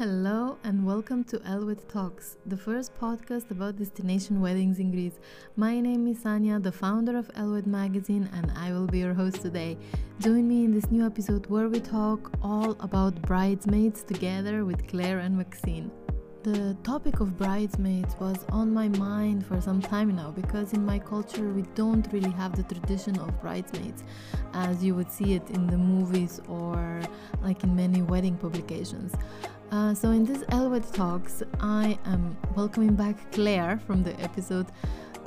Hello and welcome to Elwood Talks, the first podcast about destination weddings in Greece. My name is Sanya, the founder of Elwood Magazine, and I will be your host today. Join me in this new episode where we talk all about bridesmaids together with Claire and Maxine. The topic of bridesmaids was on my mind for some time now because in my culture we don't really have the tradition of bridesmaids as you would see it in the movies or like in many wedding publications. Uh, so, in this Elwood Talks, I am welcoming back Claire from the episode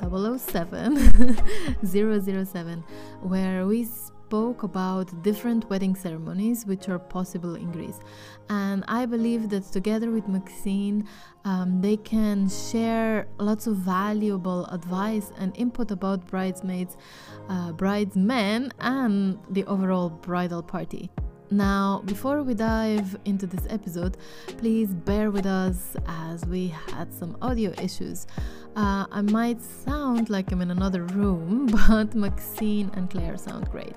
007, 007 where we spoke about different wedding ceremonies which are possible in Greece. And I believe that together with Maxine, um, they can share lots of valuable advice and input about bridesmaids, uh, bridesmen, and the overall bridal party. Now, before we dive into this episode, please bear with us as we had some audio issues. Uh, I might sound like I'm in another room, but Maxine and Claire sound great.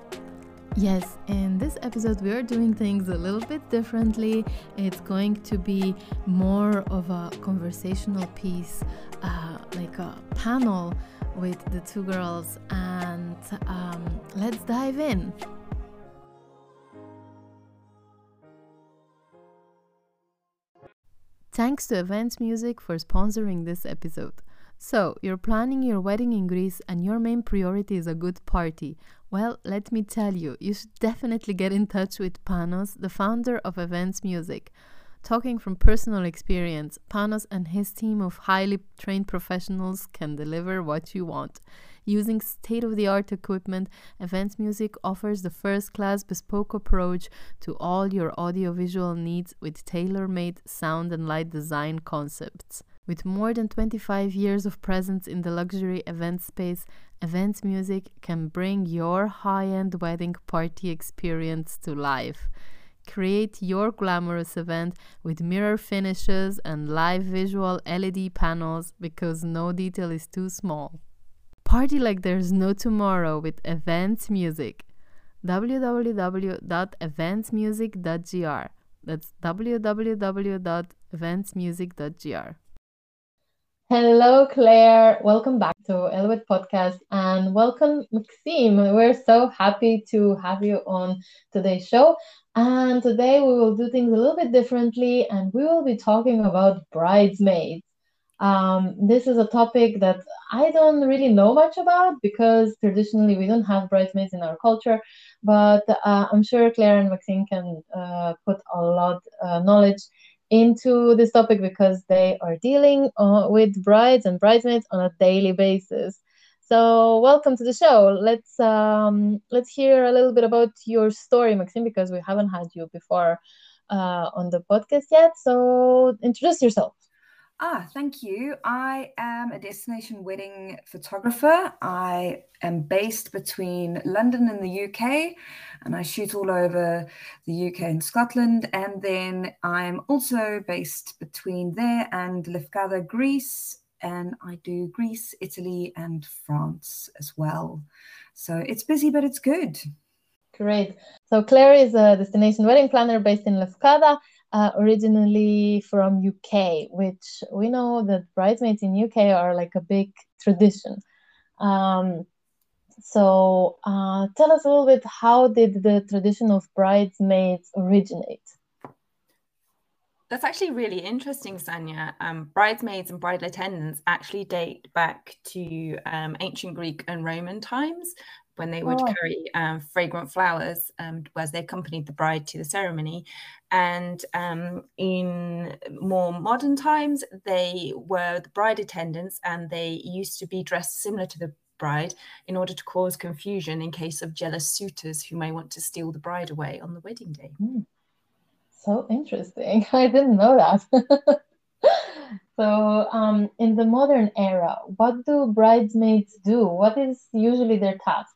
Yes, in this episode, we are doing things a little bit differently. It's going to be more of a conversational piece, uh, like a panel with the two girls, and um, let's dive in. Thanks to Events Music for sponsoring this episode. So, you're planning your wedding in Greece and your main priority is a good party. Well, let me tell you, you should definitely get in touch with Panos, the founder of Events Music. Talking from personal experience, Panos and his team of highly trained professionals can deliver what you want. Using state of the art equipment, Events Music offers the first class bespoke approach to all your audiovisual needs with tailor made sound and light design concepts. With more than 25 years of presence in the luxury event space, Events Music can bring your high end wedding party experience to life. Create your glamorous event with mirror finishes and live visual LED panels because no detail is too small. Party like there's no tomorrow with Events Music. www.eventsmusic.gr. That's www.eventsmusic.gr. Hello, Claire. Welcome back to Elwood Podcast and welcome, Maxine. We're so happy to have you on today's show. And today we will do things a little bit differently and we will be talking about bridesmaids. Um, this is a topic that I don't really know much about because traditionally we don't have bridesmaids in our culture, but uh, I'm sure Claire and Maxine can uh, put a lot uh, knowledge into this topic because they are dealing uh, with brides and bridesmaids on a daily basis. So welcome to the show. Let's um, let's hear a little bit about your story, Maxine, because we haven't had you before uh, on the podcast yet. So introduce yourself. Ah, thank you. I am a destination wedding photographer. I am based between London and the UK, and I shoot all over the UK and Scotland. And then I'm also based between there and Lefkada, Greece, and I do Greece, Italy, and France as well. So it's busy, but it's good. Great. So Claire is a destination wedding planner based in Lefkada uh, originally from UK, which we know that bridesmaids in UK are like a big tradition. Um, so uh, tell us a little bit how did the tradition of bridesmaids originate? That's actually really interesting, Sanya. Um, bridesmaids and bridal attendants actually date back to um, ancient Greek and Roman times when they would oh. carry um, fragrant flowers um, as they accompanied the bride to the ceremony. And um, in more modern times, they were the bride attendants and they used to be dressed similar to the bride in order to cause confusion in case of jealous suitors who may want to steal the bride away on the wedding day. Mm. So interesting. I didn't know that. so, um, in the modern era, what do bridesmaids do? What is usually their task?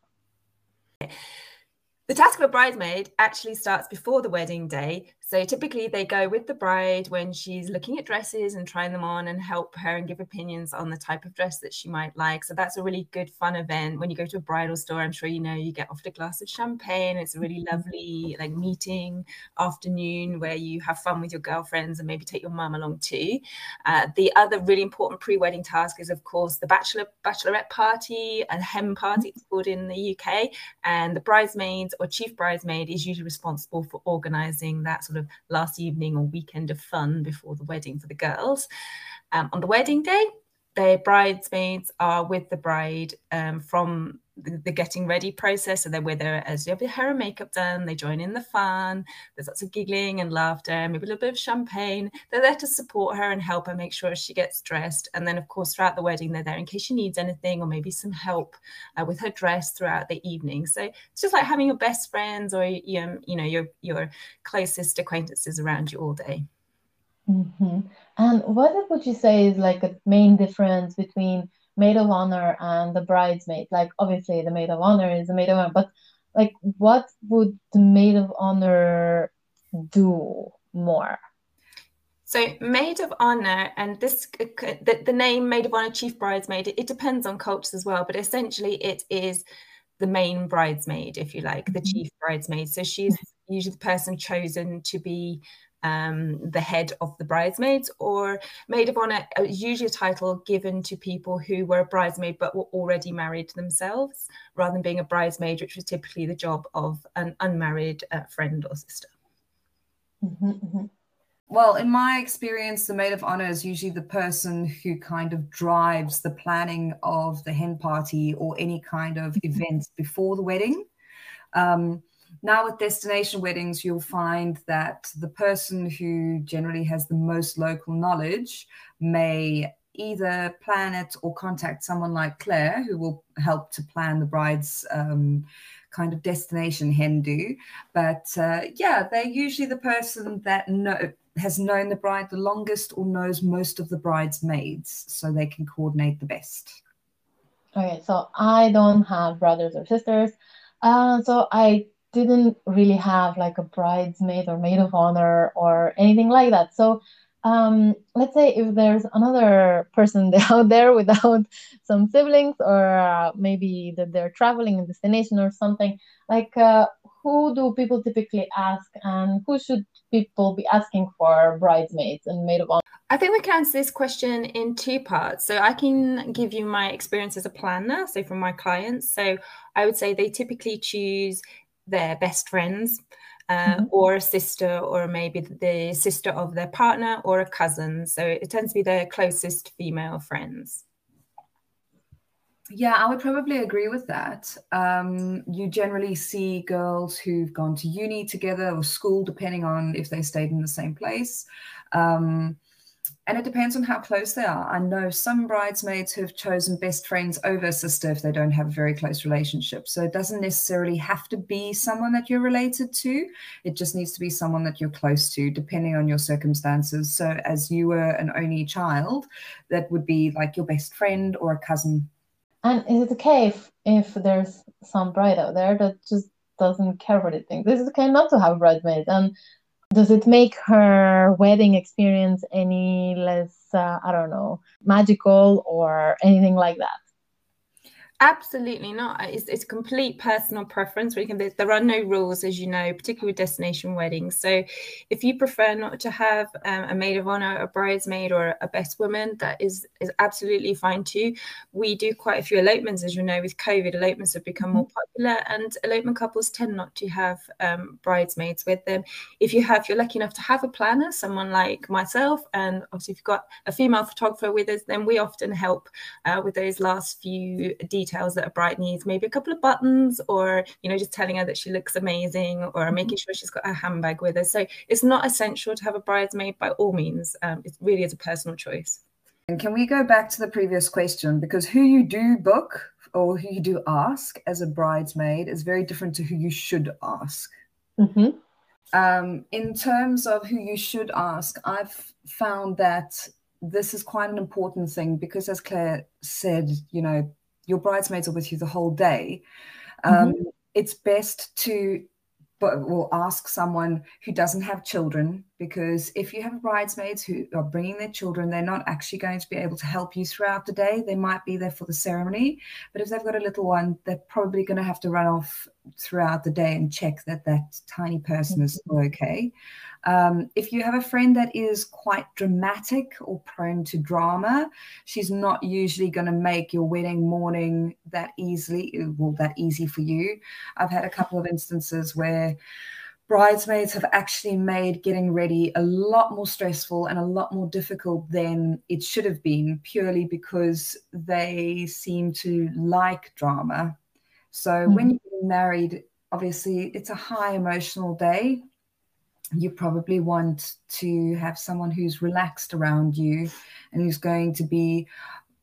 The task of a bridesmaid actually starts before the wedding day. So typically they go with the bride when she's looking at dresses and trying them on and help her and give opinions on the type of dress that she might like. So that's a really good fun event. When you go to a bridal store, I'm sure you know you get offered a glass of champagne. It's a really mm-hmm. lovely like meeting afternoon where you have fun with your girlfriends and maybe take your mum along too. Uh, the other really important pre-wedding task is of course the bachelor bachelorette party, a hen party it's called in the UK, and the bridesmaids or chief bridesmaid is usually responsible for organising that sort of last evening or weekend of fun before the wedding for the girls. Um, on the wedding day, the bridesmaids are with the bride um, from the, getting ready process. So they're with her as you have your hair and makeup done. They join in the fun. There's lots of giggling and laughter, maybe a little bit of champagne. They're there to support her and help her make sure she gets dressed. And then, of course, throughout the wedding, they're there in case she needs anything or maybe some help uh, with her dress throughout the evening. So it's just like having your best friends or you know your your closest acquaintances around you all day. Mm-hmm. And what would you say is like a main difference between maid of honor and the bridesmaid? Like obviously the maid of honor is the maid of honor, but like what would the maid of honor do more? So maid of honor, and this the, the name maid of honor, chief bridesmaid, it, it depends on cultures as well, but essentially it is the main bridesmaid, if you like, the mm-hmm. chief bridesmaid. So she's usually the person chosen to be um, the head of the bridesmaids, or maid of honor, uh, usually a title given to people who were a bridesmaid but were already married themselves, rather than being a bridesmaid, which was typically the job of an unmarried uh, friend or sister. Mm-hmm, mm-hmm. Well, in my experience, the maid of honor is usually the person who kind of drives the planning of the hen party or any kind of mm-hmm. events before the wedding. Um, now, with destination weddings, you'll find that the person who generally has the most local knowledge may either plan it or contact someone like Claire, who will help to plan the bride's um, kind of destination hen do. But uh, yeah, they're usually the person that know, has known the bride the longest or knows most of the bridesmaids, so they can coordinate the best. Okay, so I don't have brothers or sisters. Uh, so I didn't really have like a bridesmaid or maid of honor or anything like that. So um, let's say if there's another person out there without some siblings or uh, maybe that they're traveling in destination or something, like uh, who do people typically ask and who should people be asking for bridesmaids and maid of honor? I think we can answer this question in two parts. So I can give you my experience as a planner, so from my clients. So I would say they typically choose their best friends uh, mm-hmm. or a sister or maybe the sister of their partner or a cousin so it tends to be their closest female friends yeah, I would probably agree with that. Um, you generally see girls who've gone to uni together or school, depending on if they stayed in the same place. Um, and it depends on how close they are. I know some bridesmaids who have chosen best friends over sister if they don't have a very close relationship. So it doesn't necessarily have to be someone that you're related to. It just needs to be someone that you're close to, depending on your circumstances. So as you were an only child, that would be like your best friend or a cousin. And is it okay if, if there's some bride out there that just doesn't care what it thinks? This is okay not to have a bridesmaids and does it make her wedding experience any less uh, i don't know magical or anything like that Absolutely not. It's, it's complete personal preference. We can, there are no rules, as you know, particularly with destination weddings. So, if you prefer not to have um, a maid of honor, a bridesmaid, or a best woman, that is is absolutely fine too. We do quite a few elopements, as you know, with COVID. Elopements have become more popular, and elopement couples tend not to have um, bridesmaids with them. If you have, you're lucky enough to have a planner, someone like myself, and obviously if you've got a female photographer with us, then we often help uh, with those last few details details that a bride needs, maybe a couple of buttons, or you know, just telling her that she looks amazing, or mm-hmm. making sure she's got her handbag with her. So it's not essential to have a bridesmaid by all means. Um, it really is a personal choice. And can we go back to the previous question? Because who you do book or who you do ask as a bridesmaid is very different to who you should ask. Mm-hmm. Um, in terms of who you should ask, I've found that this is quite an important thing because, as Claire said, you know, your bridesmaids are with you the whole day. Um, mm-hmm. It's best to but we'll ask someone who doesn't have children because if you have bridesmaids who are bringing their children they're not actually going to be able to help you throughout the day they might be there for the ceremony but if they've got a little one they're probably going to have to run off throughout the day and check that that tiny person is still okay um, if you have a friend that is quite dramatic or prone to drama, she's not usually going to make your wedding morning that easily, well, that easy for you. I've had a couple of instances where bridesmaids have actually made getting ready a lot more stressful and a lot more difficult than it should have been, purely because they seem to like drama. So mm-hmm. when you're married, obviously it's a high emotional day you probably want to have someone who's relaxed around you and who's going to be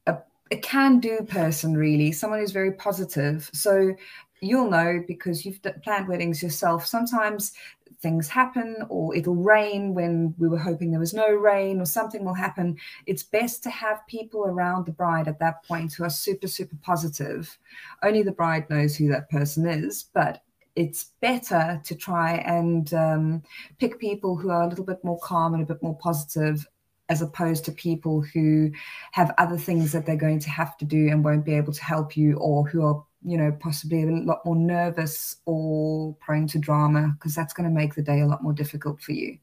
a, a can do person, really, someone who's very positive. So you'll know because you've planned weddings yourself. Sometimes things happen or it'll rain when we were hoping there was no rain or something will happen it's best to have people around the bride at that point who are super super positive only the bride knows who that person is but it's better to try and um, pick people who are a little bit more calm and a bit more positive as opposed to people who have other things that they're going to have to do and won't be able to help you or who are you know possibly a lot more nervous or prone to drama because that's going to make the day a lot more difficult for you.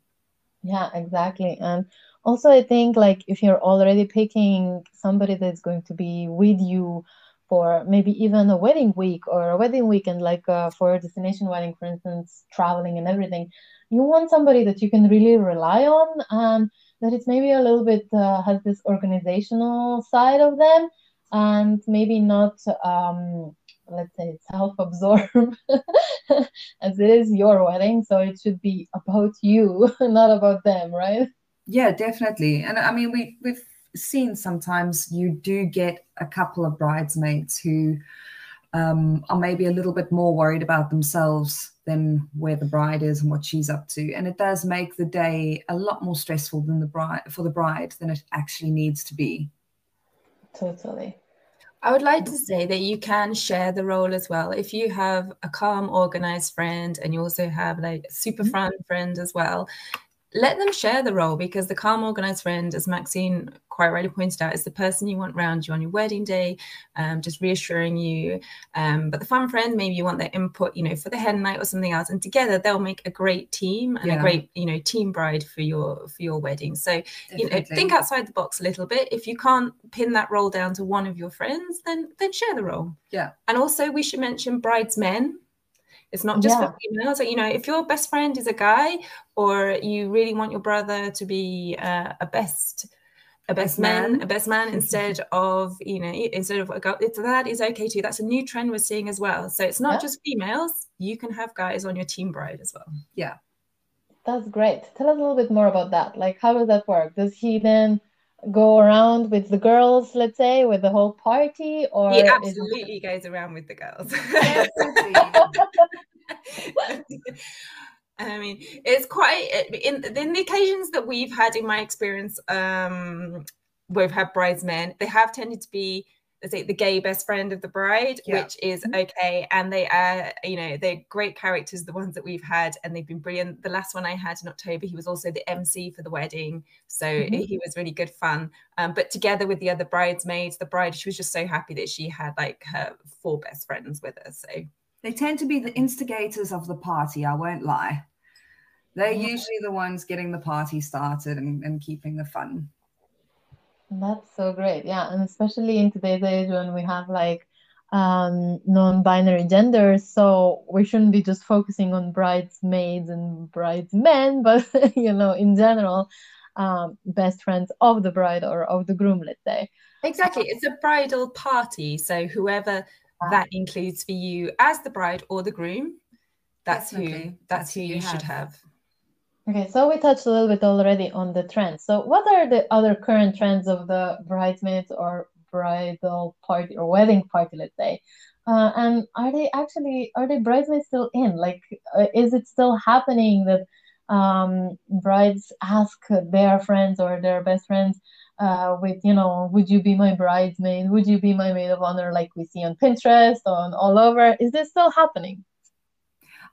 Yeah exactly. And also i think like if you're already picking somebody that's going to be with you for maybe even a wedding week or a wedding weekend, like uh, for a destination wedding, for instance, traveling and everything. You want somebody that you can really rely on and that it's maybe a little bit uh, has this organizational side of them and maybe not, um, let's say, self absorbed as it is your wedding. So it should be about you, not about them, right? Yeah, definitely. And I mean, we, we've seen sometimes you do get a couple of bridesmaids who um, are maybe a little bit more worried about themselves than where the bride is and what she's up to. And it does make the day a lot more stressful than the bride for the bride than it actually needs to be. Totally. I would like to say that you can share the role as well. If you have a calm, organized friend and you also have like a super mm-hmm. fun friend as well, let them share the role because the calm organized friend as maxine quite rightly pointed out is the person you want around you on your wedding day um, just reassuring you. Um, but the fun friend maybe you want their input you know for the hen night or something else. And together they'll make a great team and yeah. a great you know team bride for your for your wedding. So Definitely. you know think outside the box a little bit. If you can't pin that role down to one of your friends then then share the role. Yeah. And also we should mention bridesmen it's not just yeah. for females. you know, if your best friend is a guy, or you really want your brother to be uh, a best, a best, man, man, a best man instead of you know instead of a girl, that is okay too. That's a new trend we're seeing as well. So it's not yeah. just females. You can have guys on your team bride as well. Yeah, that's great. Tell us a little bit more about that. Like, how does that work? Does he then? Go around with the girls, let's say, with the whole party, or he absolutely it... goes around with the girls. I mean, it's quite in, in the occasions that we've had in my experience, um, we've had bridesmen, they have tended to be say the gay best friend of the bride, yeah. which is mm-hmm. okay. And they are, you know, they're great characters, the ones that we've had, and they've been brilliant. The last one I had in October, he was also the MC for the wedding. So mm-hmm. he was really good fun. Um, but together with the other bridesmaids, the bride, she was just so happy that she had like her four best friends with her. So they tend to be the instigators of the party, I won't lie. They're usually the ones getting the party started and, and keeping the fun. That's so great. Yeah. And especially in today's age when we have like um, non binary genders. So we shouldn't be just focusing on bridesmaids and bridesmen, but, you know, in general, um, best friends of the bride or of the groom, let's say. Exactly. It's a bridal party. So whoever that includes for you as the bride or the groom, that's who that's who you, you should have. Okay, so we touched a little bit already on the trends. So, what are the other current trends of the bridesmaids or bridal party or wedding party, let's say? Uh, and are they actually are they bridesmaids still in? Like, uh, is it still happening that um, brides ask their friends or their best friends uh, with, you know, would you be my bridesmaid? Would you be my maid of honor? Like we see on Pinterest, on all over. Is this still happening?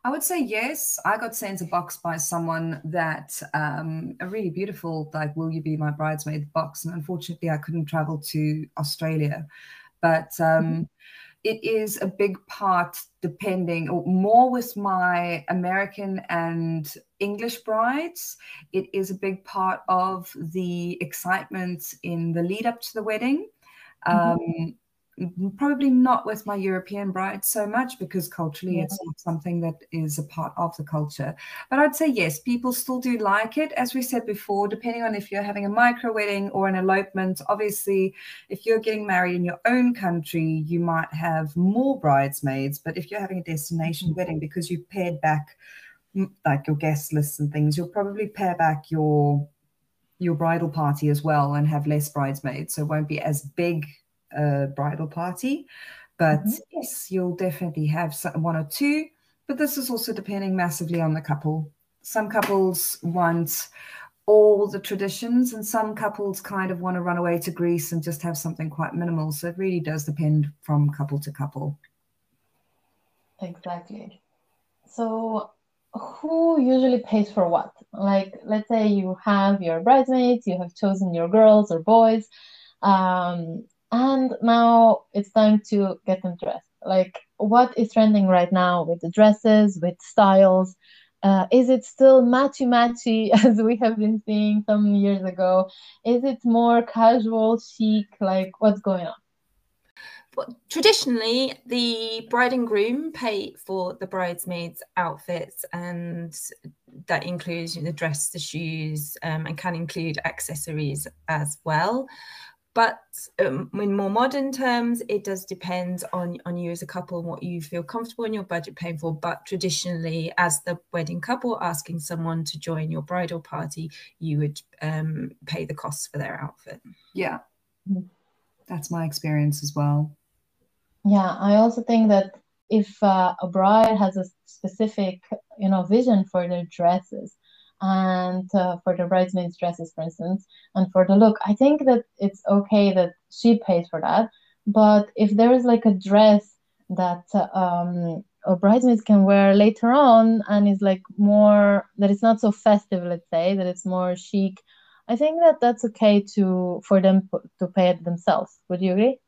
I would say yes. I got sent a box by someone that um, a really beautiful, like, "Will you be my bridesmaid?" box, and unfortunately, I couldn't travel to Australia. But um, mm-hmm. it is a big part, depending, or more with my American and English brides. It is a big part of the excitement in the lead up to the wedding. Mm-hmm. Um, probably not with my European brides so much because culturally yeah. it's not something that is a part of the culture. But I'd say yes, people still do like it. As we said before, depending on if you're having a micro wedding or an elopement, obviously, if you're getting married in your own country, you might have more bridesmaids. But if you're having a destination mm-hmm. wedding because you pared back like your guest lists and things, you'll probably pare back your your bridal party as well and have less bridesmaids. So it won't be as big a bridal party. But mm-hmm. yes, you'll definitely have some, one or two. But this is also depending massively on the couple. Some couples want all the traditions, and some couples kind of want to run away to Greece and just have something quite minimal. So it really does depend from couple to couple. Exactly. So, who usually pays for what? Like, let's say you have your bridesmaids, you have chosen your girls or boys. Um, and now it's time to get them dressed. Like what is trending right now with the dresses with styles? Uh, is it still matchy matchy as we have been seeing some years ago? Is it more casual chic? Like what's going on? Well, traditionally, the bride and groom pay for the bridesmaids' outfits, and that includes the dress, the shoes, um, and can include accessories as well. But um, in more modern terms, it does depend on, on you as a couple and what you feel comfortable in your budget paying for. But traditionally, as the wedding couple asking someone to join your bridal party, you would um, pay the costs for their outfit. Yeah, that's my experience as well. Yeah, I also think that if uh, a bride has a specific, you know, vision for their dresses, and uh, for the bridesmaids dresses for instance and for the look i think that it's okay that she pays for that. But if there is like a dress that um, a bridesmaid can wear later on and is like more that it's not so festive let's say that it's more chic i think that that's okay to for them to pay it themselves. Would you agree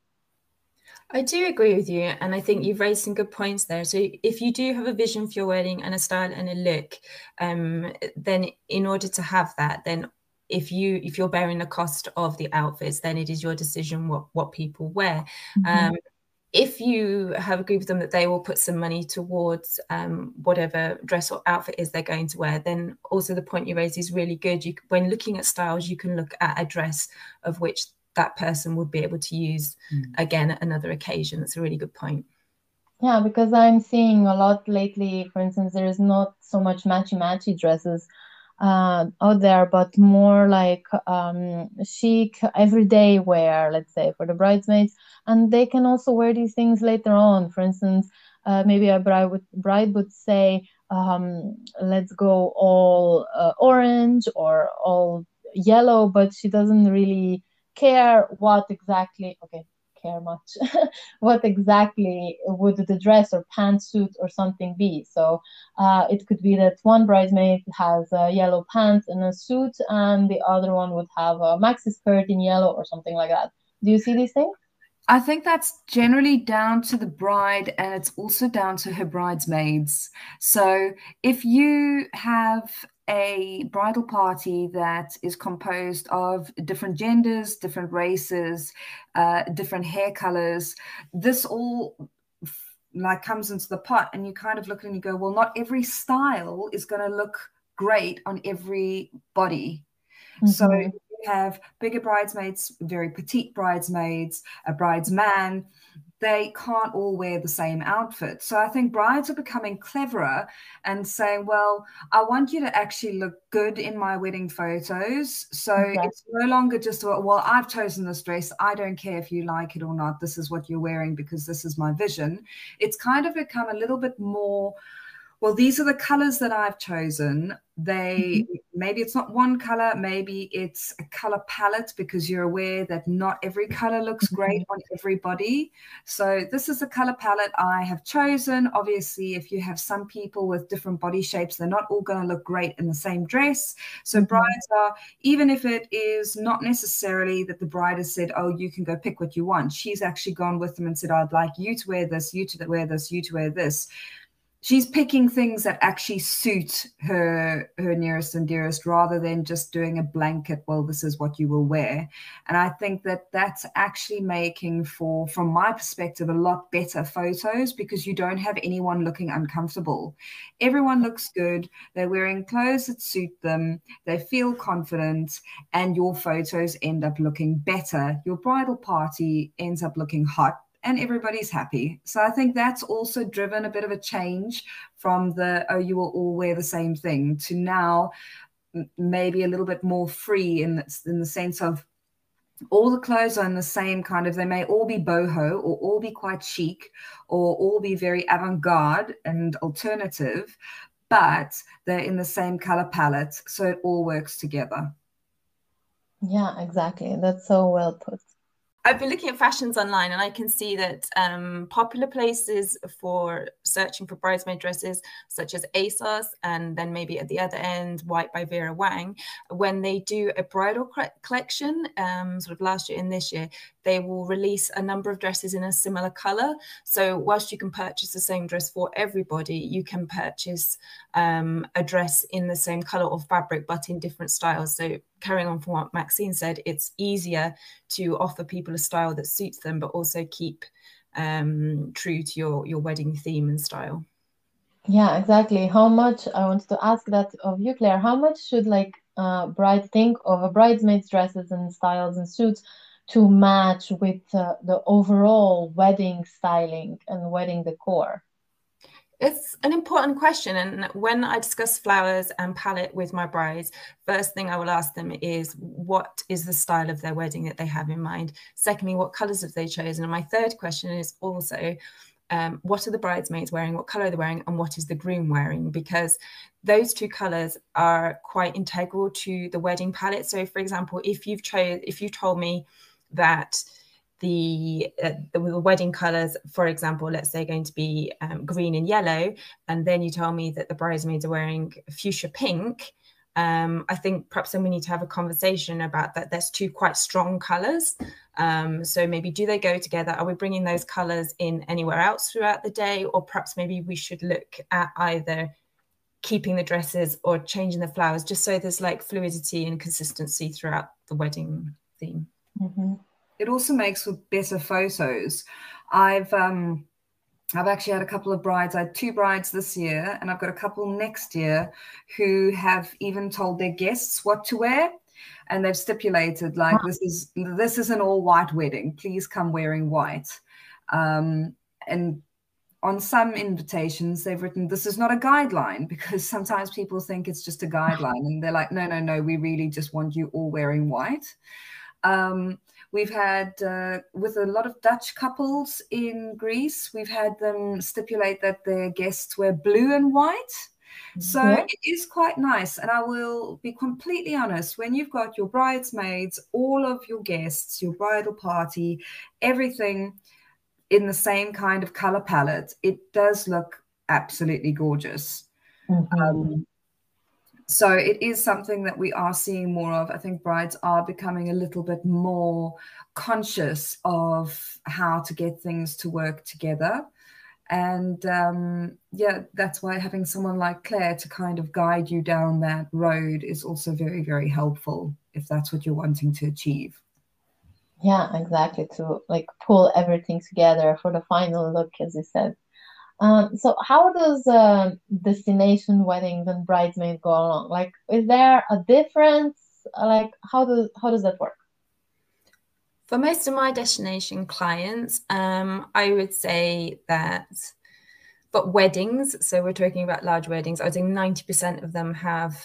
I do agree with you, and I think you've raised some good points there. So, if you do have a vision for your wedding and a style and a look, um, then in order to have that, then if you if you're bearing the cost of the outfits, then it is your decision what what people wear. Mm-hmm. Um, if you have agreed with them that they will put some money towards um, whatever dress or outfit is they're going to wear, then also the point you raise is really good. You, when looking at styles, you can look at a dress of which that person would be able to use mm. again at another occasion. That's a really good point. Yeah, because I'm seeing a lot lately. For instance, there is not so much matchy matchy dresses uh, out there, but more like um, chic everyday wear, let's say, for the bridesmaids. And they can also wear these things later on. For instance, uh, maybe a bride would, bride would say, um, let's go all uh, orange or all yellow, but she doesn't really care what exactly okay care much what exactly would the dress or pantsuit or something be? So uh, it could be that one bridesmaid has uh, yellow pants and a suit and the other one would have a maxi skirt in yellow or something like that. Do you see these things? I think that's generally down to the bride and it's also down to her bridesmaids. So if you have a bridal party that is composed of different genders, different races, uh, different hair colors. This all like comes into the pot, and you kind of look and you go, well, not every style is going to look great on every body. Mm-hmm. So you have bigger bridesmaids, very petite bridesmaids, a bridesman they can't all wear the same outfit. So I think brides are becoming cleverer and saying, well, I want you to actually look good in my wedding photos. So mm-hmm. it's no longer just, well, I've chosen this dress. I don't care if you like it or not. This is what you're wearing because this is my vision. It's kind of become a little bit more Well, these are the colors that I've chosen. They mm-hmm. maybe it's not one color, maybe it's a color palette because you're aware that not every color looks mm-hmm. great on everybody. So this is the color palette I have chosen. Obviously, if you have some people with different body shapes, they're not all going to look great in the same dress. So mm-hmm. brides are even if it is not necessarily that the bride has said, "Oh, you can go pick what you want." She's actually gone with them and said, "I'd like you to wear this, you to wear this, you to wear this." She's picking things that actually suit her her nearest and dearest rather than just doing a blanket well this is what you will wear. And i think that that's actually making for from my perspective a lot better photos because you don't have anyone looking uncomfortable. Everyone looks good. They're wearing clothes that suit them. They feel confident. And your photos end up looking better. Your bridal party ends up looking hot and everybody's happy. So I think that's also driven a bit of a change from the, oh, you will all wear the same thing to now maybe a little bit more free in, in the sense of all the clothes are in the same kind of they may all be boho or all be quite chic or all be very avant-garde and alternative but they're in the same color palette so it all works together. Yeah exactly. That's so well put I've been looking at fashions online and I can see that um, popular places for searching for bridesmaid dresses, such as ASOS, and then maybe at the other end, White by Vera Wang, when they do a bridal collection, um, sort of last year and this year, they will release a number of dresses in a similar color. So whilst you can purchase the same dress for everybody, you can purchase um, a dress in the same color or fabric, but in different styles. So carrying on from what Maxine said, it's easier to offer people a style that suits them, but also keep um, true to your, your wedding theme and style. Yeah, exactly. How much I wanted to ask that of you, Claire. How much should like uh, bride think of a bridesmaid's dresses and styles and suits to match with uh, the overall wedding styling and wedding decor? It's an important question. And when I discuss flowers and palette with my brides, first thing I will ask them is what is the style of their wedding that they have in mind? Secondly, what colors have they chosen? And my third question is also, um, what are the bridesmaids wearing? What color are they wearing? And what is the groom wearing? Because those two colors are quite integral to the wedding palette. So, for example, if you've chose, if you told me that the, uh, the, wedding colors, for example, let's say going to be um, green and yellow, and then you tell me that the bridesmaids are wearing fuchsia pink. Um, I think perhaps then we need to have a conversation about that. There's two quite strong colors. Um, so maybe do they go together? Are we bringing those colors in anywhere else throughout the day? Or perhaps maybe we should look at either keeping the dresses or changing the flowers just so there's like fluidity and consistency throughout the wedding theme. Mm-hmm. It also makes for better photos. I've um, I've actually had a couple of brides. I had two brides this year, and I've got a couple next year who have even told their guests what to wear, and they've stipulated like this is this is an all white wedding. Please come wearing white. Um, and on some invitations they've written this is not a guideline because sometimes people think it's just a guideline and they're like no no no we really just want you all wearing white um, we've had, uh, with a lot of Dutch couples in Greece, we've had them stipulate that their guests wear blue and white. So yeah. it is quite nice. And I will be completely honest when you've got your bridesmaids, all of your guests, your bridal party, everything in the same kind of color palette, it does look absolutely gorgeous. Mm-hmm. Um, so it is something that we are seeing more of. I think brides are becoming a little bit more conscious of how to get things to work together. And um, yeah, that's why having someone like Claire to kind of guide you down that road is also very, very helpful if that's what you're wanting to achieve. Yeah, exactly. To like pull everything together for the final look, as you said. Um, so how does uh, destination weddings and bridesmaids go along? Like, is there a difference? Like, how does how does that work? For most of my destination clients, um, I would say that but weddings, so we're talking about large weddings, I would say 90% of them have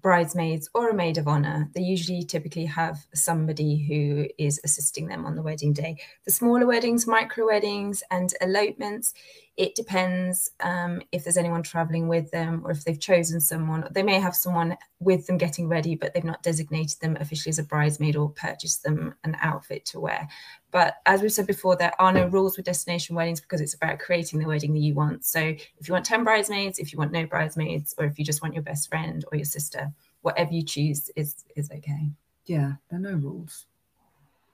bridesmaids or a maid of honor. They usually typically have somebody who is assisting them on the wedding day. The smaller weddings, micro weddings, and elopements, it depends um, if there's anyone traveling with them or if they've chosen someone. They may have someone with them getting ready, but they've not designated them officially as a bridesmaid or purchased them an outfit to wear. But as we said before, there are no rules with destination weddings because it's about creating the wedding that you want. So if you want 10 bridesmaids, if you want no bridesmaids, or if you just want your best friend or your sister, whatever you choose is is okay. Yeah, there are no rules.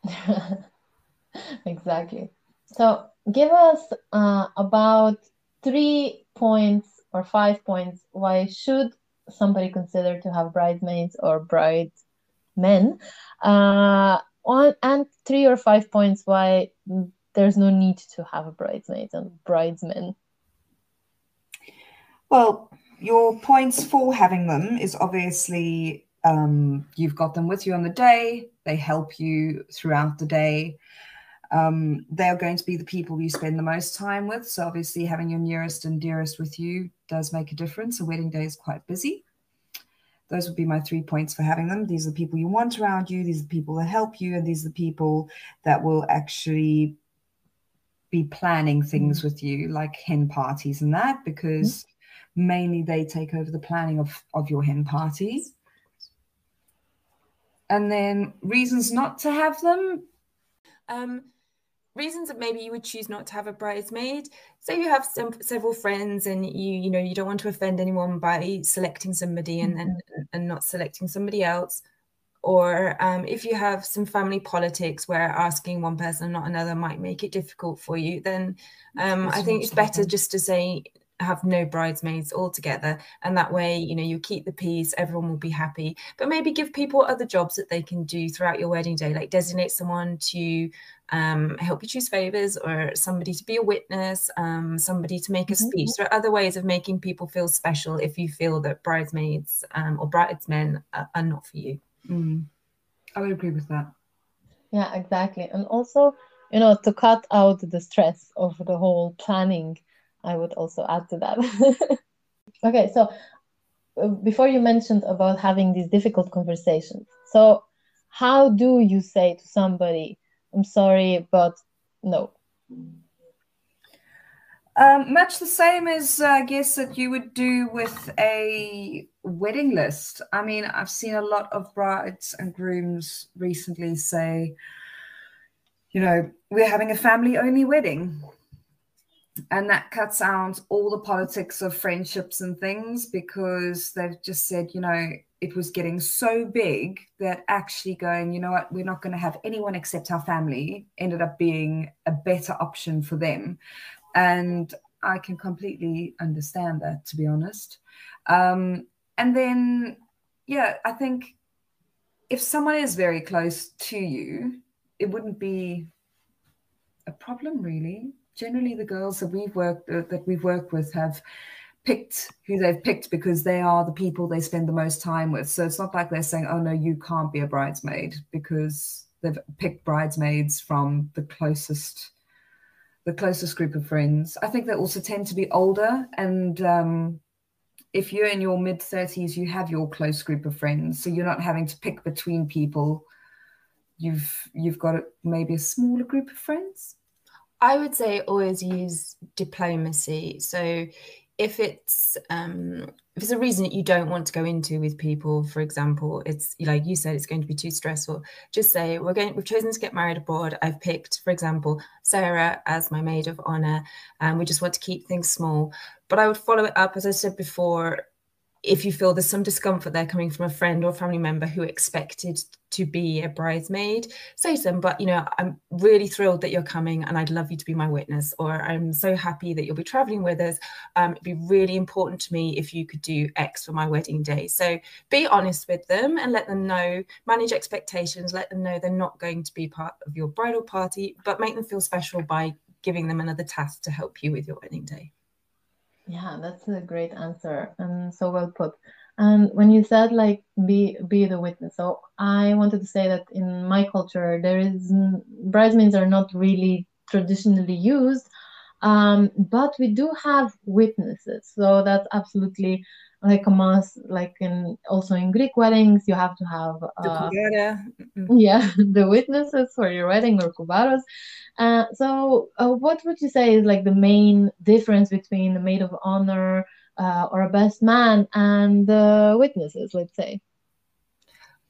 exactly. So give us uh, about three points or five points why should somebody consider to have bridesmaids or bridesmen. Uh, on, and three or five points why there's no need to have a bridesmaid and bridesmen. Well your points for having them is obviously um, you've got them with you on the day they help you throughout the day um, they're going to be the people you spend the most time with. So obviously, having your nearest and dearest with you does make a difference. A wedding day is quite busy. Those would be my three points for having them. These are the people you want around you. These are the people that help you, and these are the people that will actually be planning things mm-hmm. with you, like hen parties and that, because mm-hmm. mainly they take over the planning of of your hen party. And then reasons not to have them. Um, reasons that maybe you would choose not to have a bridesmaid say you have some several friends and you you know you don't want to offend anyone by selecting somebody and and, and not selecting somebody else. Or um, if you have some family politics where asking one person and not another might make it difficult for you then um, i think it's better. just to say have no bridesmaids altogether and that way you know you keep the peace everyone will be happy. But maybe give people other jobs that they can do throughout your wedding day like designate someone to um, help you choose favors or somebody to be a witness um, somebody to make a mm-hmm. speech. There are other ways of making people feel special if you feel that bridesmaids um, or bridesmen are, are, not for you. Mm. i would agree with that. Yeah exactly. And also you know to cut out the stress of the whole planning I would also add to that. okay, so uh, before you mentioned about having these difficult conversations, so how do you say to somebody, "I'm sorry, but no"? Um, much the same as uh, I guess that you would do with a wedding list. I mean, I've seen a lot of brides and grooms recently say, you know, we're having a family only wedding and that cuts out all the politics of friendships and things because they've just said, you know, it was getting so big that actually going, you know what, we're not going to have anyone except our family ended up being a better option for them. And I can completely understand that, to be honest. Um, and then, yeah, I think if someone is very close to you, it wouldn't be a problem, really generally the girls that we've worked uh, that we've worked with have picked who they've picked because they are the people they spend the most time with. So it's not like they're saying, "Oh no, you can't be a bridesmaid," because they've picked bridesmaids from the closest the closest group of friends. I think they also tend to be older and um, if you're in your mid 30s you have your close group of friends so you're not having to pick between people you've you've got maybe a smaller group of friends I would say always use diplomacy. So if it's um, if it's a reason that you don't want to go into with people, for example, it's like you said, it's going to be too stressful. Just say we're going. We've chosen to get married abroad. I've picked, for example, Sarah as my maid of honor, and we just want to keep things small. But I would follow it up, as I said before, if you feel there's some discomfort there coming from a friend or family member who expected to be a bridesmaid, say to them, but you know, I'm really thrilled that you're coming and I'd love you to be my witness, or I'm so happy that you'll be traveling with us. Um, it'd be really important to me if you could do X for my wedding day. So be honest with them and let them know, manage expectations, let them know they're not going to be part of your bridal party, but make them feel special by giving them another task to help you with your wedding day. Yeah, that's a great answer and so well put. And when you said like be be the witness, so I wanted to say that in my culture there is bridesmaids are not really traditionally used, um, but we do have witnesses. So that's absolutely like a must, like in also in Greek weddings, you have to have uh, yeah the witnesses for your wedding or koubaros. Uh, so, uh, what would you say is like the main difference between the maid of honor uh, or a best man and the witnesses? Let's say.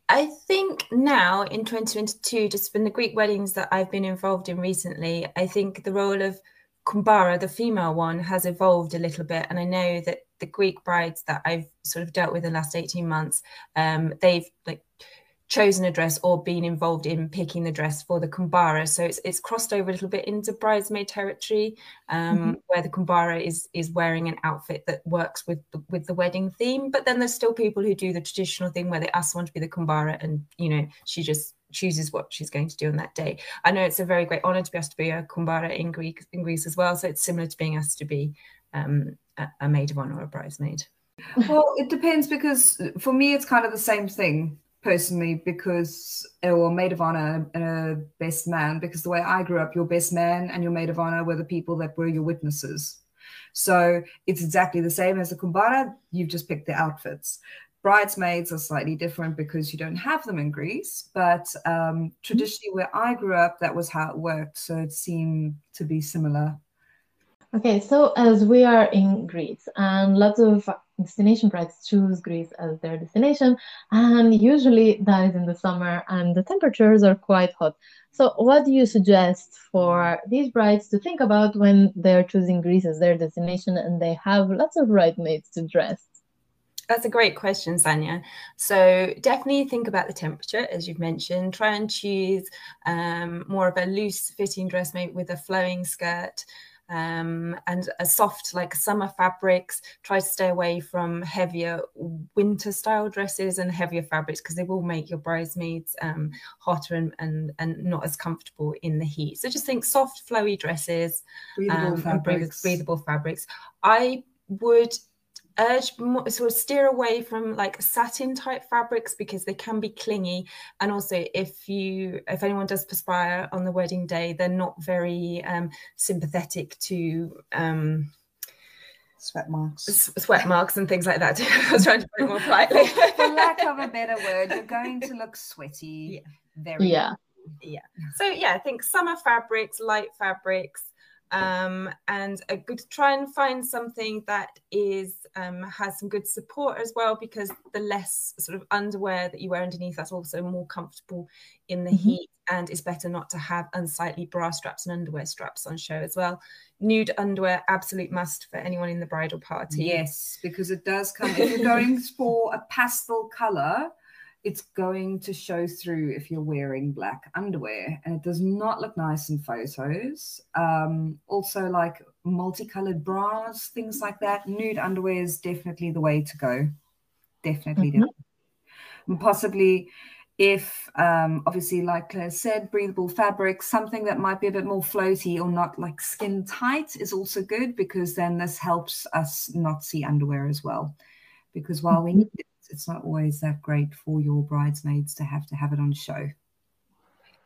I think now in 2022, just from the Greek weddings that I've been involved in recently, I think the role of Kumbara, the female one, has evolved a little bit. And I know that the Greek brides that I've sort of dealt with in the last 18 months, um, they've like chosen a dress or been involved in picking the dress for the kumbara. So it's it's crossed over a little bit into bridesmaid territory, um, mm-hmm. where the kumbara is is wearing an outfit that works with the, with the wedding theme. But then there's still people who do the traditional thing where they ask someone to be the kumbara, and you know she just chooses what she's going to do on that day. I know it's a very great honor to be asked to be a kumbara in Greek in Greece as well. So it's similar to being asked to be um, a, maid of honor or a bridesmaid. Well, it depends because for me it's kind of the same thing personally because or maid of honor and a best man because the way I grew up, your best man and your maid of honor were the people that were your witnesses. So it's exactly the same as a kumbara. You've just picked the outfits. Bridesmaids are slightly different because you don't have them in Greece, but um, traditionally where I grew up, that was how it worked. So it seemed to be similar. Okay, so as we are in Greece and lots of destination brides choose Greece as their destination, and usually that is in the summer and the temperatures are quite hot. So, what do you suggest for these brides to think about when they're choosing Greece as their destination and they have lots of bridesmaids to dress? That's a great question, Sanya. So definitely think about the temperature, as you've mentioned. Try and choose um, more of a loose fitting dress made with a flowing skirt um, and a soft like summer fabrics. Try to stay away from heavier winter style dresses and heavier fabrics because they will make your bridesmaids um, hotter and, and and not as comfortable in the heat. So just think soft, flowy dresses, breathable, um, fabrics. breathable fabrics. I would urge sort of steer away from like satin type fabrics because they can be clingy. And also if you if anyone does perspire on the wedding day they're not very um, sympathetic to um, sweat marks. sweat marks and things like that. I was trying to put it more politely. For lack of a better word you're going to look sweaty. Yeah. very yeah. yeah. So yeah i think summer fabrics light fabrics um, and a good try and find something that is um, has some good support as well because the less sort of underwear that you wear underneath that's also more comfortable in the mm-hmm. heat and it's better not to have unsightly bra straps and underwear straps on show as well nude underwear absolute must for anyone in the bridal party yes because it does come if you're going for a pastel color it's going to show through if you're wearing black underwear and it does not look nice in photos um, also like multicolored bras things like that nude underwear is definitely the way to go definitely, mm-hmm. definitely. possibly if um, obviously like Claire said breathable fabric something that might be a bit more floaty or not like skin tight is also good because then this helps us not see underwear as well because while we mm-hmm. need it's not always that great for your bridesmaids to have to have it on show.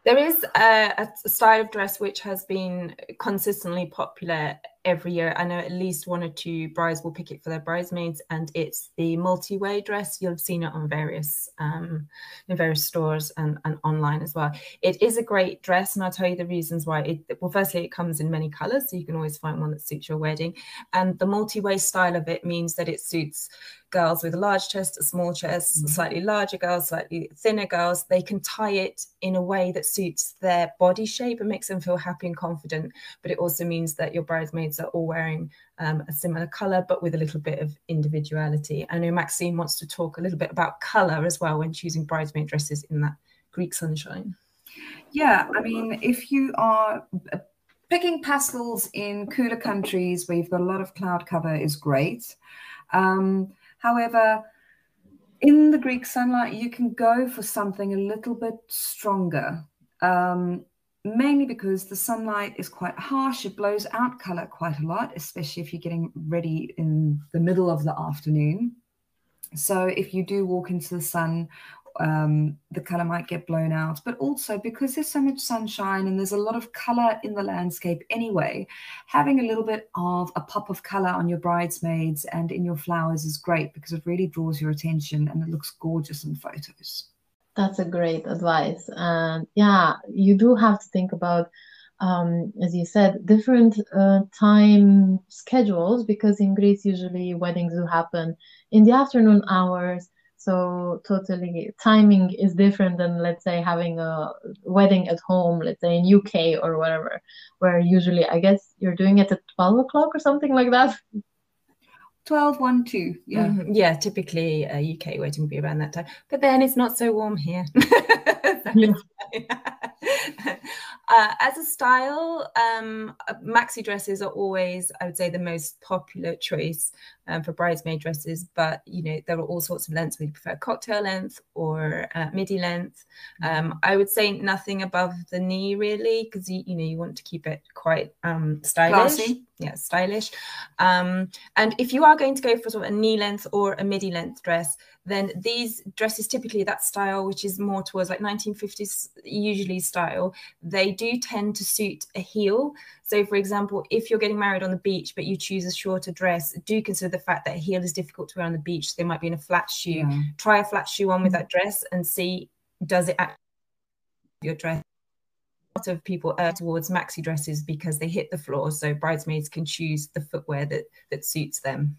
There is a, a, style of dress which has been consistently popular every year. I know at least one or two brides will pick it for their bridesmaids, and it's the multi-way dress. You'll have seen it on various um, in various stores and, and online as well. It is a great dress, and I'll tell you the reasons why. It, well, firstly, it comes in many colors, so you can always find one that suits your wedding. And the multi-way style of it means that it suits girls with a large chest, a small chest, mm-hmm. slightly larger girls, slightly thinner girls, they can tie it in a way that suits their body shape and makes them feel happy and confident. But it also means that your bridesmaids are all wearing um, a similar color, but with a little bit of individuality. I know Maxine wants to talk a little bit about color as well when choosing bridesmaid dresses in that Greek sunshine. Yeah, I mean, if you are uh, picking pastels in cooler countries where you've got a lot of cloud cover is great. Um, However, in the Greek sunlight, you can go for something a little bit stronger, um, mainly because the sunlight is quite harsh. It blows out color quite a lot, especially if you're getting ready in the middle of the afternoon. So if you do walk into the sun um, the color might get blown out. But also because there's so much sunshine and there's a lot of color in the landscape anyway, having a little bit of a pop of color on your bridesmaids and in your flowers is great because it really draws your attention and it looks gorgeous in photos. That's a great advice. And yeah, you do have to think about um, as you said, different uh, time schedules because in Greece usually weddings do happen in the afternoon hours. So totally timing is different than let's say having a wedding at home, let's say in UK or whatever, where usually I guess you're doing it at 12 o'clock or something like that. 12, 1, 2. Yeah. Mm-hmm. Yeah, typically a UK wedding would be around that time. But then it's not so warm here. yeah. Uh, as a style, um, maxi dresses are always, I would say, the most popular choice um, for bridesmaid dresses. But you know, there are all sorts of lengths. Whether you prefer cocktail length or uh, midi length. Mm-hmm. Um, I would say nothing above the knee, really, because you, you know you want to keep it quite um, stylish. Classy. Yeah, stylish. Um, and if you are going to go for sort of a knee length or a midi length dress, then these dresses typically that style which is more towards like 1950s usually style they do tend to suit a heel. So for example if you're getting married on the beach but you choose a shorter dress do consider the fact that a heel is difficult to wear on the beach. So they might be in a flat shoe. Yeah. try a flat shoe on with mm. that dress and see does it actually your dress? A lot of people err towards maxi dresses because they hit the floor so bridesmaids can choose the footwear that that suits them.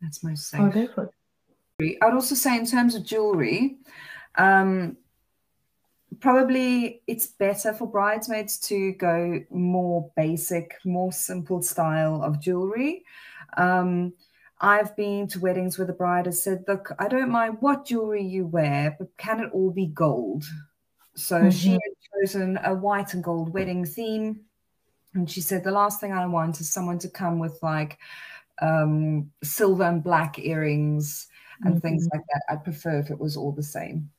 That's most safe oh, I'd also say in terms of jewelry, um, probably it's better for bridesmaids to go more basic, more simple style of jewelry. Um, I've been to weddings where the bride has said, Look, I don't mind what jewelry you wear, but can it all be gold? So mm-hmm. she had chosen a white and gold wedding theme. And she said, The last thing I want is someone to come with like um, silver and black earrings and mm-hmm. things like that. I'd prefer if it was all the same.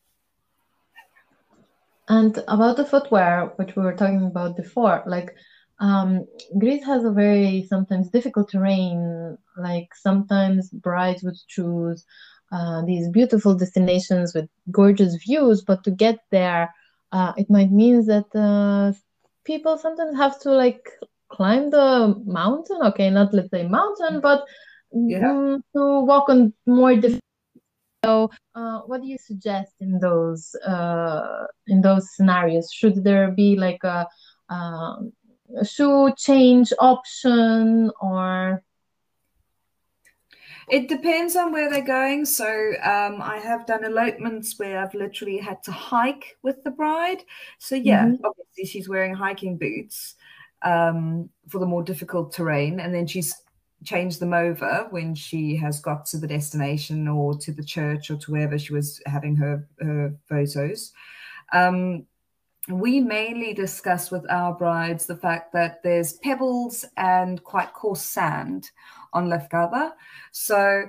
And about the footwear, which we were talking about before, like um, Greece has a very sometimes difficult terrain. Like sometimes brides would choose uh, these beautiful destinations with gorgeous views, but to get there, uh, it might mean that uh, people sometimes have to like climb the mountain. Okay, not let's say mountain, but yeah. um, to walk on more difficult so, uh, what do you suggest in those uh, in those scenarios? Should there be like a, um, a shoe change option or? It depends on where they're going. So um, I have done elopements where I've literally had to hike with the bride. So yeah, mm-hmm. obviously she's wearing hiking boots um, for the more difficult terrain, and then she's change them over when she has got to the destination or to the church or to wherever she was having her, her photos. Um, we mainly discuss with our brides the fact that there's pebbles and quite coarse sand on Lefkada. So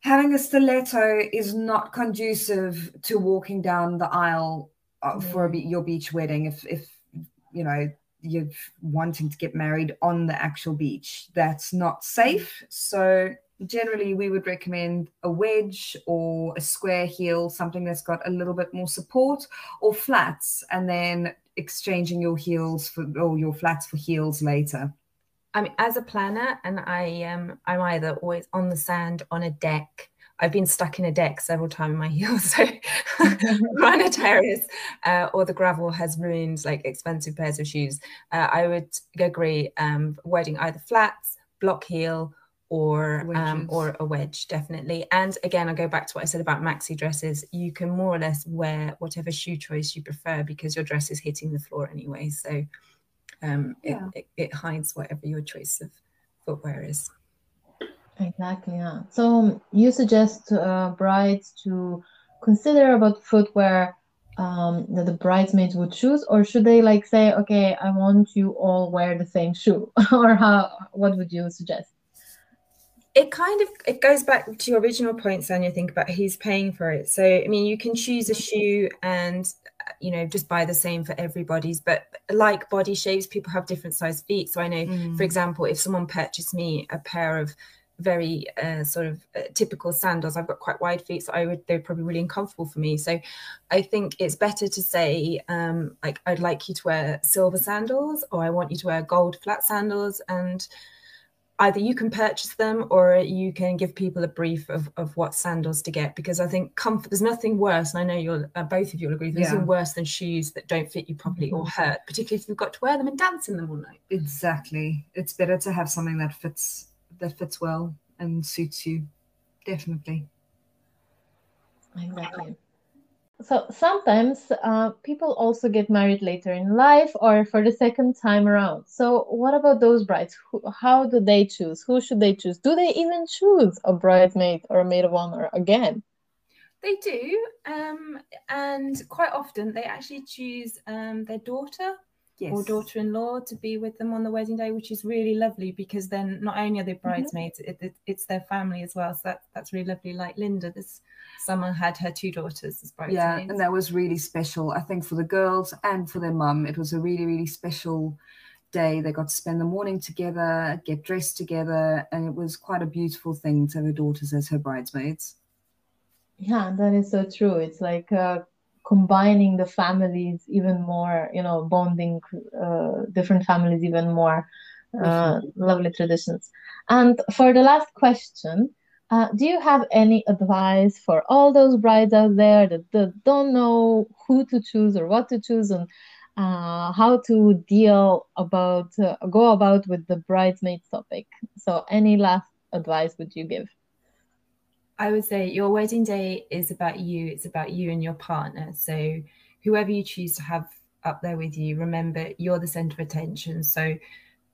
having a stiletto is not conducive to walking down the aisle uh, for a, your beach wedding if, if you know you're wanting to get married on the actual beach. That's not safe. So generally we would recommend a wedge or a square heel, something that's got a little bit more support, or flats, and then exchanging your heels for or your flats for heels later. I mean, as a planner, and I am, um, I'm either always on the sand on a deck I've been stuck in a deck several times in my heels. So run a terrace uh, or the gravel has ruined like expensive pairs of shoes. Uh, I would agree um, wedding either flats, block heel, or um, or a wedge definitely. And again, I go back to what I said about maxi dresses. You can more or less wear whatever shoe choice you prefer because your dress is hitting the floor anyway. So um, yeah. it, it, it hides whatever your choice of footwear is. Exactly. Yeah. So you suggest uh, brides to consider about footwear um, that the bridesmaids would choose, or should they like say, okay, I want you all wear the same shoe, or how? What would you suggest? It kind of it goes back to your original point, Sanya. Think about who's paying for it. So I mean, you can choose a shoe and you know just buy the same for everybody's but like body shapes people have different size feet so i know mm. for example if someone purchased me a pair of very uh, sort of uh, typical sandals. I've got quite wide feet, so I would they're probably really uncomfortable for me. So I think it's better to say um, like I'd like you to wear silver sandals, or I want you to wear gold flat sandals, and either you can purchase them or you can give people a brief of, of what sandals to get because I think comfort there's nothing worse and I know you'll uh, both of you will agree there's yeah. nothing worse than shoes that don't fit you properly or hurt particularly if you've got to wear them and dance in them all night exactly it's better to have something that fits that fits well and suits you. Definitely. Exactly. So sometimes uh, people also get married later in life or for the second time around. So what about those brides? Who, how do they choose? Who should they choose? Do they even choose a bridesmaid or a maid of honor again? They do, um, and quite often they actually choose um, their daughter yes. or daughter-in-law to be with them on the wedding day, which is really lovely because then not only are they mm-hmm. bridesmaids, mm-hmm. it, it, it's their family as well. So that, that's really lovely. Like Linda, this summer had her two daughters as bridesmaids. Yeah, and that was really special. I think for the girls and for their mum, it was a really, really special day. They got to spend the morning together, get dressed together, and it was quite a beautiful thing to have her daughters as her bridesmaids. Yeah, that is so true. It's like uh, combining the families even more, you know, bonding uh, different families even more. Uh, lovely traditions. And for the last question, uh, do you have any advice for all those brides out there that, that don't know who to choose or what to choose and uh, how to deal about uh, go about with the bridesmaids topic? So, any last advice would you give? I would say your wedding day is about you. It's about you and your partner. So whoever you choose to have up there with you, remember you're the center of attention. So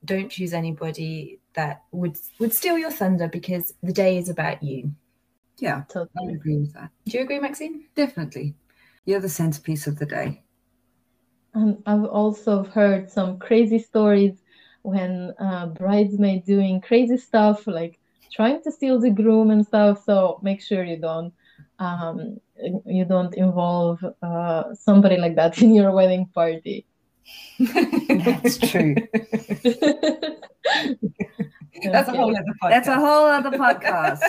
don't choose anybody that would would steal your thunder because the day is about you. Yeah, totally. I agree with that. Do you agree, Maxine? Definitely. You're the centerpiece of the day. And I've also heard some crazy stories when uh, bridesmaids doing crazy stuff like trying to steal the groom and stuff. So make sure you don't um, you don't involve uh, somebody like that in your wedding party. That's true. That's okay. a whole other podcast. That's a whole other podcast.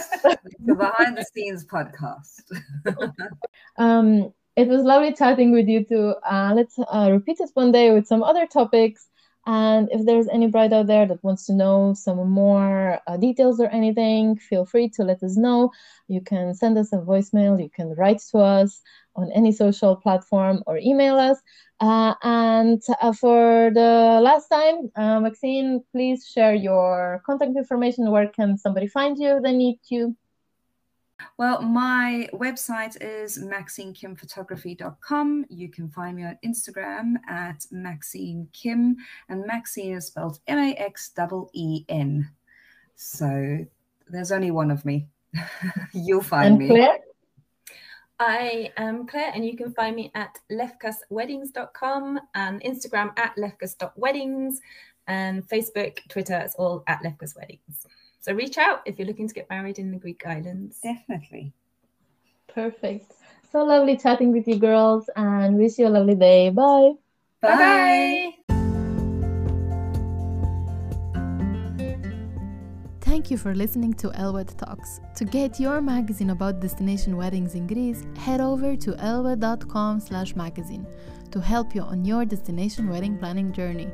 the behind the scenes podcast. um, it was lovely chatting with you too. Uh, let's uh, repeat it one day with some other topics. And if there's any bride out there that wants to know some more uh, details or anything, feel free to let us know. You can send us a voicemail, you can write to us on any social platform or email us. Uh, and uh, for the last time, uh, Maxine, please share your contact information. Where can somebody find you if they need you? Well, my website is maxinekimphotography.com. You can find me on Instagram at Maxine Kim, and Maxine is spelled M A X E N. So there's only one of me. You'll find and me. I am Claire, and you can find me at lefkasweddings.com and Instagram at lefkas.weddings and Facebook, Twitter, it's all at lefkasweddings. So reach out if you're looking to get married in the Greek islands. Definitely. Perfect. So lovely chatting with you girls and wish you a lovely day. Bye. Bye. Bye. Thank you for listening to Elwed Talks. To get your magazine about destination weddings in Greece, head over to elwed.com slash magazine to help you on your destination wedding planning journey.